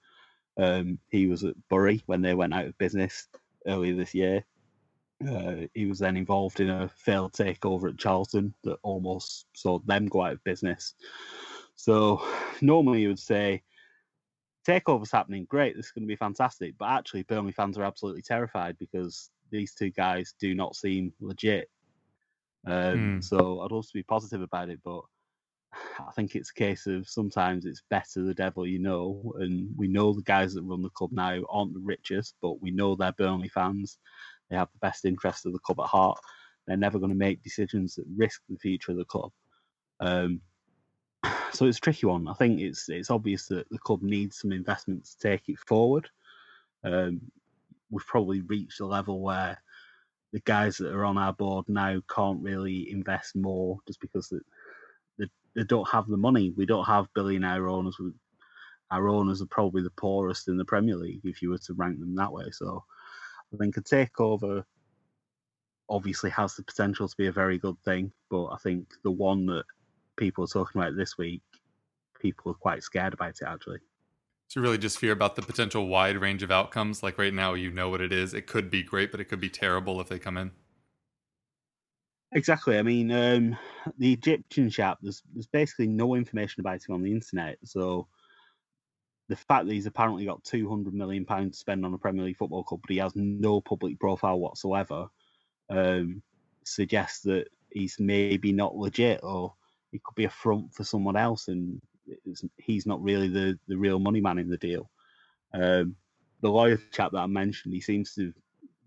Um, he was at Bury when they went out of business earlier this year. Uh, he was then involved in a failed takeover at Charlton that almost saw them go out of business. So normally you would say takeover's happening, great, this is going to be fantastic. But actually, Burnley fans are absolutely terrified because these two guys do not seem legit. Um,
Hmm.
So I'd love to be positive about it, but I think it's a case of sometimes it's better the devil you know, and we know the guys that run the club now aren't the richest, but we know they're Burnley fans. They have the best interest of the club at heart. They're never going to make decisions that risk the future of the club. Um, so it's a tricky one. I think it's it's obvious that the club needs some investment to take it forward. Um, we've probably reached a level where the guys that are on our board now can't really invest more just because they, they don't have the money. We don't have billionaire owners. We, our owners are probably the poorest in the Premier League if you were to rank them that way. So I think a takeover obviously has the potential to be a very good thing, but I think the one that people are talking about this week, people are quite scared about it actually.
So really just fear about the potential wide range of outcomes. Like right now, you know what it is. It could be great, but it could be terrible if they come in.
Exactly. I mean, um, the Egyptian chap, there's there's basically no information about him on the internet. So the fact that he's apparently got two hundred million pounds to spend on a Premier League football club, but he has no public profile whatsoever, um, suggests that he's maybe not legit, or he could be a front for someone else, and he's not really the the real money man in the deal. Um, the lawyer chap that I mentioned, he seems to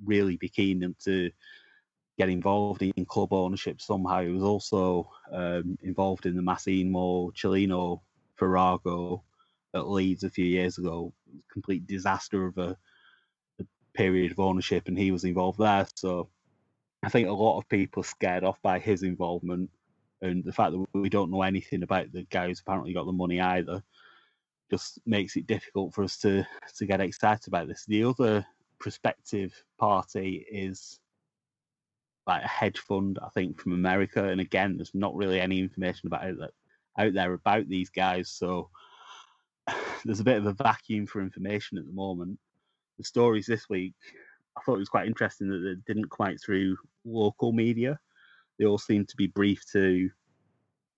really be keen to get involved in club ownership somehow. He was also um, involved in the Massimo Cellino Farrago at Leeds a few years ago. Complete disaster of a, a period of ownership, and he was involved there. So I think a lot of people scared off by his involvement and the fact that we don't know anything about the guy who's apparently got the money either just makes it difficult for us to to get excited about this. The other prospective party is like a hedge fund, I think, from America. And again, there's not really any information about it that out there about these guys. So there's a bit of a vacuum for information at the moment. The stories this week, I thought it was quite interesting that they didn't quite through local media. They all seem to be briefed to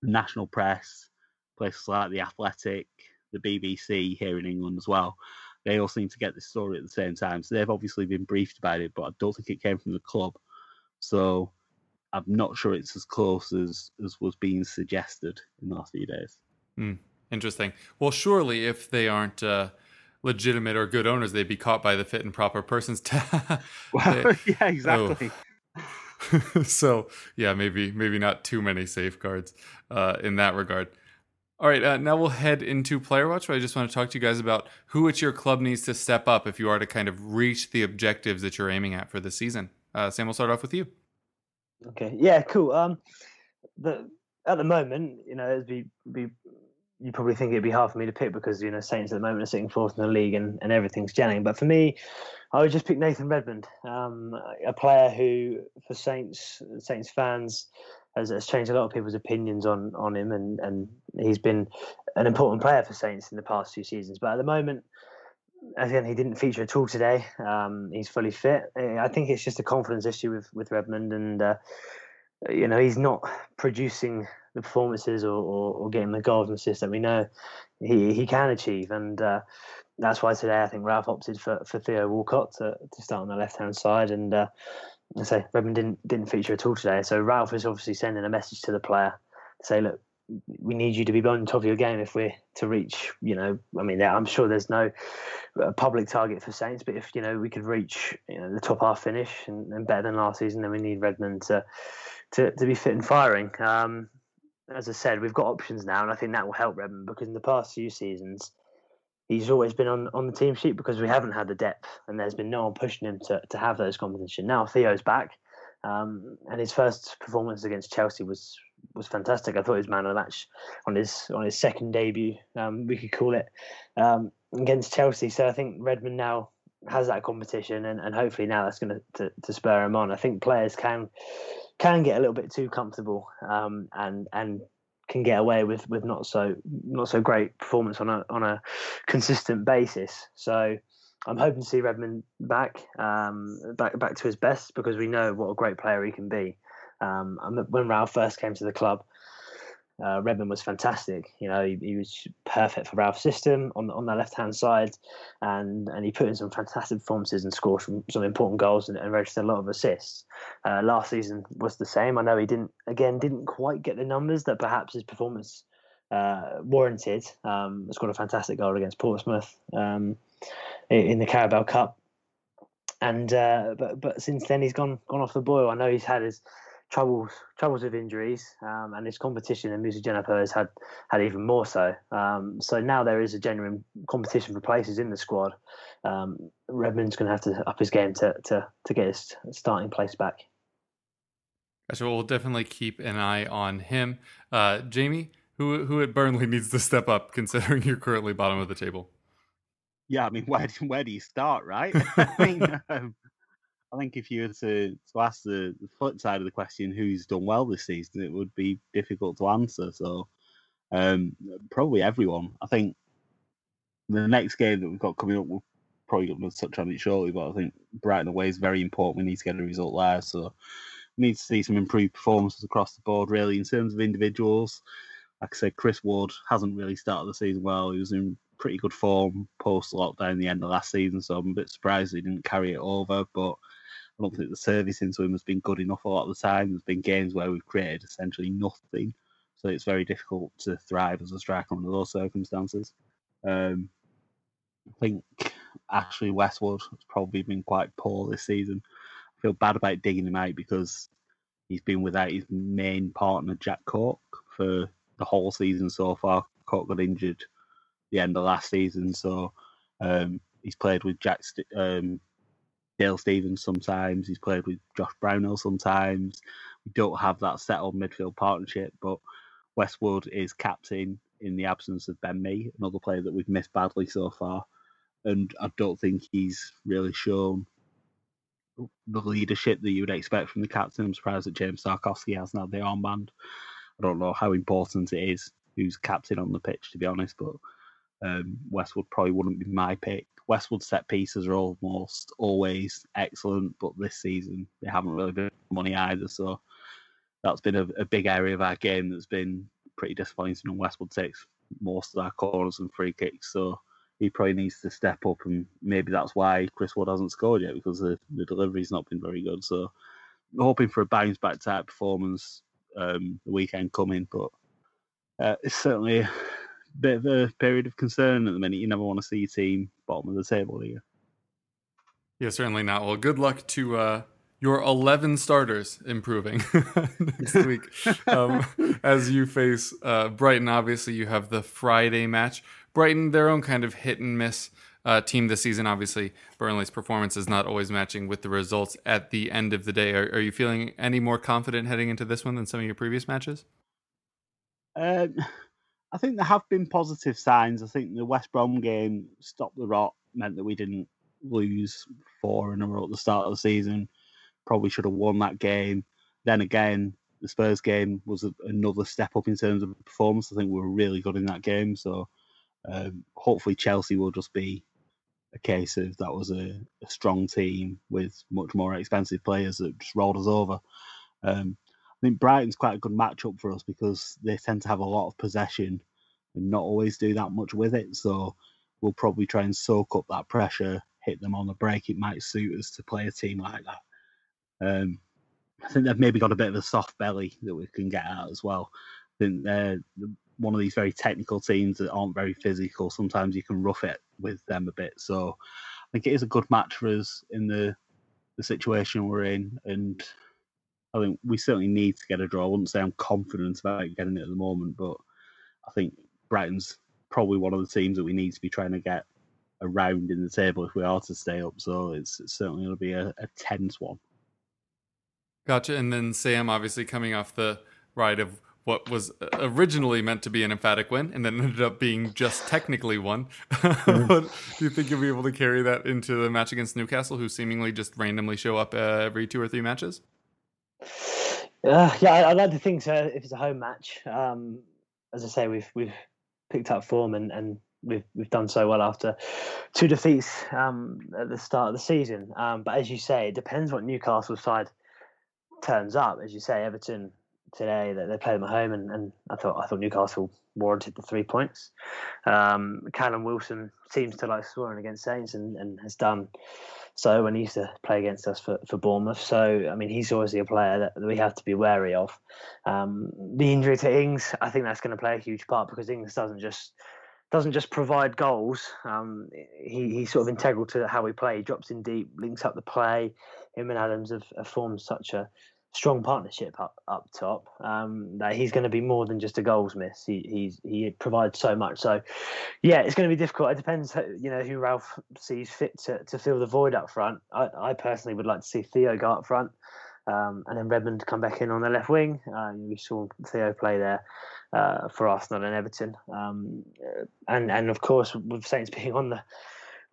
national press, places like the Athletic, the BBC here in England as well. They all seem to get this story at the same time. So they've obviously been briefed about it, but I don't think it came from the club. So I'm not sure it's as close as, as was being suggested in the last few days.
Hmm. Interesting. Well, surely if they aren't uh, legitimate or good owners, they'd be caught by the fit and proper persons. T-
Well, yeah, exactly.
so yeah, maybe maybe not too many safeguards uh, in that regard. All right, uh, now we'll head into Player Watch. But I just want to talk to you guys about who at your club needs to step up if you are to kind of reach the objectives that you're aiming at for the season. Uh, Sam, we'll start off with you.
Okay. Yeah. Cool. Um, the at the moment, you know, it'd be be you probably think it'd be hard for me to pick because you know Saints at the moment are sitting fourth in the league and, and everything's gelling. But for me, I would just pick Nathan Redmond, um, a player who for Saints Saints fans has, has changed a lot of people's opinions on on him, and and he's been an important player for Saints in the past two seasons. But at the moment. Again, he didn't feature at all today. Um, he's fully fit. I think it's just a confidence issue with with Redmond, and uh, you know he's not producing the performances or, or, or getting the goals and assists that we know he, he can achieve. And uh, that's why today I think Ralph opted for, for Theo Walcott to, to start on the left hand side, and uh, I say Redmond didn't didn't feature at all today. So Ralph is obviously sending a message to the player to say, look, we need you to be on top of your game if we're to reach. You know, I mean, I'm sure there's no uh, public target for Saints, but if you know we could reach you know the top half finish and, and better than last season, then we need Redmond to to, to be fit and firing. Um, as I said, we've got options now, and I think that will help Redmond because in the past few seasons he's always been on, on the team sheet because we haven't had the depth and there's been no one pushing him to, to have those competition. Now Theo's back, um, and his first performance against Chelsea was was fantastic. I thought he was man of the match on his on his second debut, um, we could call it, um, against Chelsea. So I think Redmond now has that competition, and, and hopefully now that's going to, to spur him on. I think players can can get a little bit too comfortable um, and and can get away with with not so not so great performance on a on a consistent basis. So I'm hoping to see Redmond back um, back back to his best because we know what a great player he can be. Um, when Ralph first came to the club, uh, Redmond was fantastic. You know, he, he, was perfect for Ralph's system on the, on the left hand side, and and he put in some fantastic performances and scored some, some important goals and, and registered a lot of assists. Uh, last season was the same. I know he didn't again didn't quite get the numbers that perhaps his performance uh, warranted. Um, scored a fantastic goal against Portsmouth um, in the Carabao Cup, and uh, but but since then he's gone gone off the boil. I know he's had his troubles troubles with injuries, um, and his competition in Moussa Djenepo has had had even more so. Um, so now there is a genuine competition for places in the squad. Um, Redmond's going to have to up his game to to to get his starting place back.
So we'll definitely keep an eye on him. Uh, Jamie, who who at Burnley needs to step up, considering you're currently bottom of the table.
Yeah, I mean, where where do you start, right? I mean, um, I think if you were to, to ask the, the flip side of the question, who's done well this season, it would be difficult to answer. So um, probably everyone. I think the next game that we've got coming up, we'll probably going to touch on it shortly, but I think Brighton away is very important. We need to get a result there. So we need to see some improved performances across the board, really, in terms of individuals. Like I said, Chris Wood hasn't really started the season well. He was in pretty good form post lockdown the end of last season, so I'm a bit surprised he didn't carry it over. But I don't think the service into him has been good enough a lot of the time. There's been games where we've created essentially nothing, so it's very difficult to thrive as a striker under those circumstances. Um, I think Ashley Westwood has probably been quite poor this season. I feel bad about digging him out because he's been without his main partner Jack Cork for the whole season so far. Cork got injured the end of last season, so um, he's played with Jack um, Dale Stephens sometimes. He's played with Josh Brownhill sometimes. We don't have that settled midfield partnership, but Westwood is captain in the absence of Ben Mee, another player that we've missed badly so far. And I don't think he's really shown the leadership that you would expect from the captain. I'm surprised that James Tarkowski has now the armband. I don't know how important it is who's captain on the pitch, to be honest, but um, Westwood probably wouldn't be my pick. Westwood set pieces are almost always excellent, but this season they haven't really been money either. So that's been a, a big area of our game that's been pretty disappointing. And Westwood takes most of our corners and free kicks, so he probably needs to step up. And maybe that's why Chris Wood hasn't scored yet because the, the delivery's not been very good. So hoping for a bounce back type performance um, the weekend coming, but uh, it's certainly bit of a period of concern at the minute. You never want to see your team bottom of the table, do you?
Yeah, certainly not. Well, good luck to uh, your 11 starters improving next week um, as you face uh, Brighton. Obviously, you have the Friday match. Brighton, their own kind of hit and miss uh, team this season. Obviously, Burnley's performance is not always matching with the results at the end of the day. Are, are you feeling any more confident heading into this one than some of your previous matches?
Um, I think there have been positive signs. I think the West Brom game stopped the rot, meant that we didn't lose four in a row at the start of the season. Probably should have won that game. Then again, the Spurs game was a, another step up in terms of performance. I think we were really good in that game. So um, hopefully Chelsea will just be a case of that was a, a, strong team with much more expensive players that just rolled us over. Um, I think Brighton's quite a good matchup for us because they tend to have a lot of possession and not always do that much with it. So we'll probably try and soak up that pressure, hit them on the break. It might suit us to play a team like that. Um, I think they've maybe got a bit of a soft belly that we can get at as well. I think they're one of these very technical teams that aren't very physical. Sometimes you can rough it with them a bit. So I think it is a good match for us in the the situation we're in, and I think we certainly need to get a draw. I wouldn't say I'm confident about getting it at the moment, but I think Brighton's probably one of the teams that we need to be trying to get around in the table if we are to stay up. So it's, it's certainly going to be a, a tense one.
Gotcha. And then Sam, obviously coming off the ride of what was originally meant to be an emphatic win and then ended up being just technically one. Mm-hmm. do you think you'll be able to carry that into the match against Newcastle, who seemingly just randomly show up uh, every two or three matches?
Uh, yeah, I'd like to think so. If it's a home match, um, as I say, we've we've picked up form and, and we've we've done so well after two defeats um, at the start of the season. Um, but as you say, it depends what Newcastle side turns up. As you say, Everton today that they played them at home, and, and I thought I thought Newcastle warranted the three points. Um, Callum Wilson seems to like scoring against Saints and, and has done so when he used to play against us for, for Bournemouth. So I mean, he's obviously a player that, we have to be wary of. Um, the injury to Ings, I think that's going to play a huge part because Ings doesn't just doesn't just provide goals. Um, he, he's sort of integral to how we play. He drops in deep, links up the play. Him and Adams have, have formed such a strong partnership up up top. Um, that he's going to be more than just a goalsmith. He he's, he provides so much. So yeah, it's going to be difficult. It depends, you know, who Ralph sees fit to, to fill the void up front. I, I personally would like to see Theo go up front. Um, and then Redmond come back in on the left wing. Uh, we saw Theo play there uh, for Arsenal and Everton, um, and and of course with Saints being on the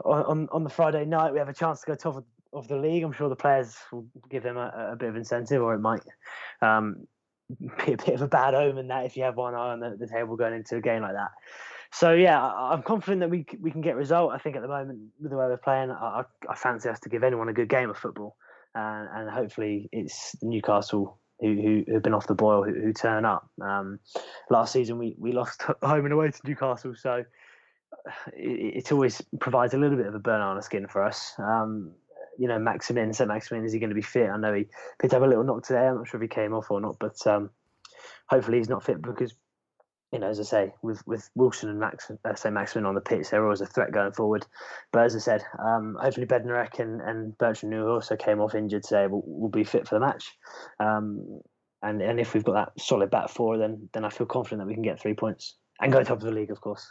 on on the Friday night, we have a chance to go top of of the league. I'm sure the players will give them a, a bit of incentive, or it might um, be a bit of a bad omen that if you have one eye on the, the table going into a game like that. So yeah, I, am confident that we we can get result. I think at the moment with the way we're playing, I, I fancy us to give anyone a good game of football, and, and hopefully it's Newcastle who, who have been off the boil who, who turn up. Um, last season we we lost home and away to Newcastle, so it, it, always provides a little bit of a burn on the skin for us. Um, you know, Maximin, St. Maximin, is he going to be fit? I know he picked up a little knock today. I'm not sure if he came off or not, but um, hopefully he's not fit because, you know, as I say, with, with Wilson and Max, uh, St. Maximin on the pitch, they're always a threat going forward. But as I said, um, hopefully Bednarek and, and Bertrand, who also came off injured today, will, will be fit for the match. Um, and and if we've got that solid back four, then then I feel confident that we can get three points and go top of the league, of course.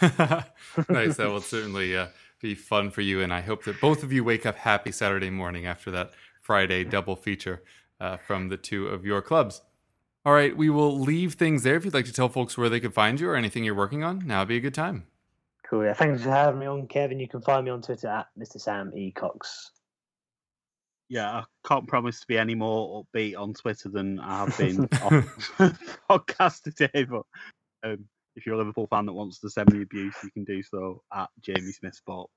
nice. That will certainly uh, be fun for you. And I hope that both of you wake up happy Saturday morning after that Friday double feature uh, from the two of your clubs. All right, we will leave things there. If you'd like to tell folks where they could find you or anything you're working on, now would be a good time.
Cool. Yeah, thanks for having me on, Kevin. You can find me on Twitter at Mr. Sam E. Cox.
Yeah, I can't promise to be any more upbeat on Twitter than I have been on podcast today, but um, if you're a Liverpool fan that wants to send me abuse, you can do so at Jamie Smith Sport.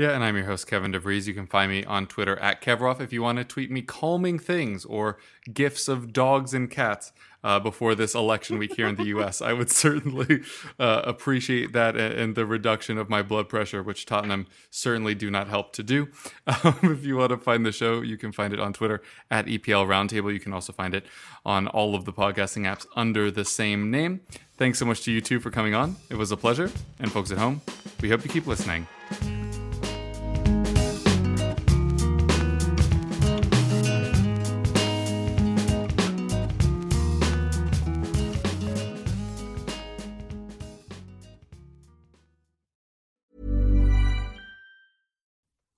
Yeah, and I'm your host, Kevin DeVries. You can find me on Twitter at Kevroff if you want to tweet me calming things or gifs of dogs and cats uh, before this election week here in the US. I would certainly uh, appreciate that and the reduction of my blood pressure, which Tottenham certainly do not help to do. Um, if you want to find the show, you can find it on Twitter at EPL Roundtable. You can also find it on all of the podcasting apps under the same name. Thanks so much to you two for coming on. It was a pleasure. And folks at home, we hope you keep listening.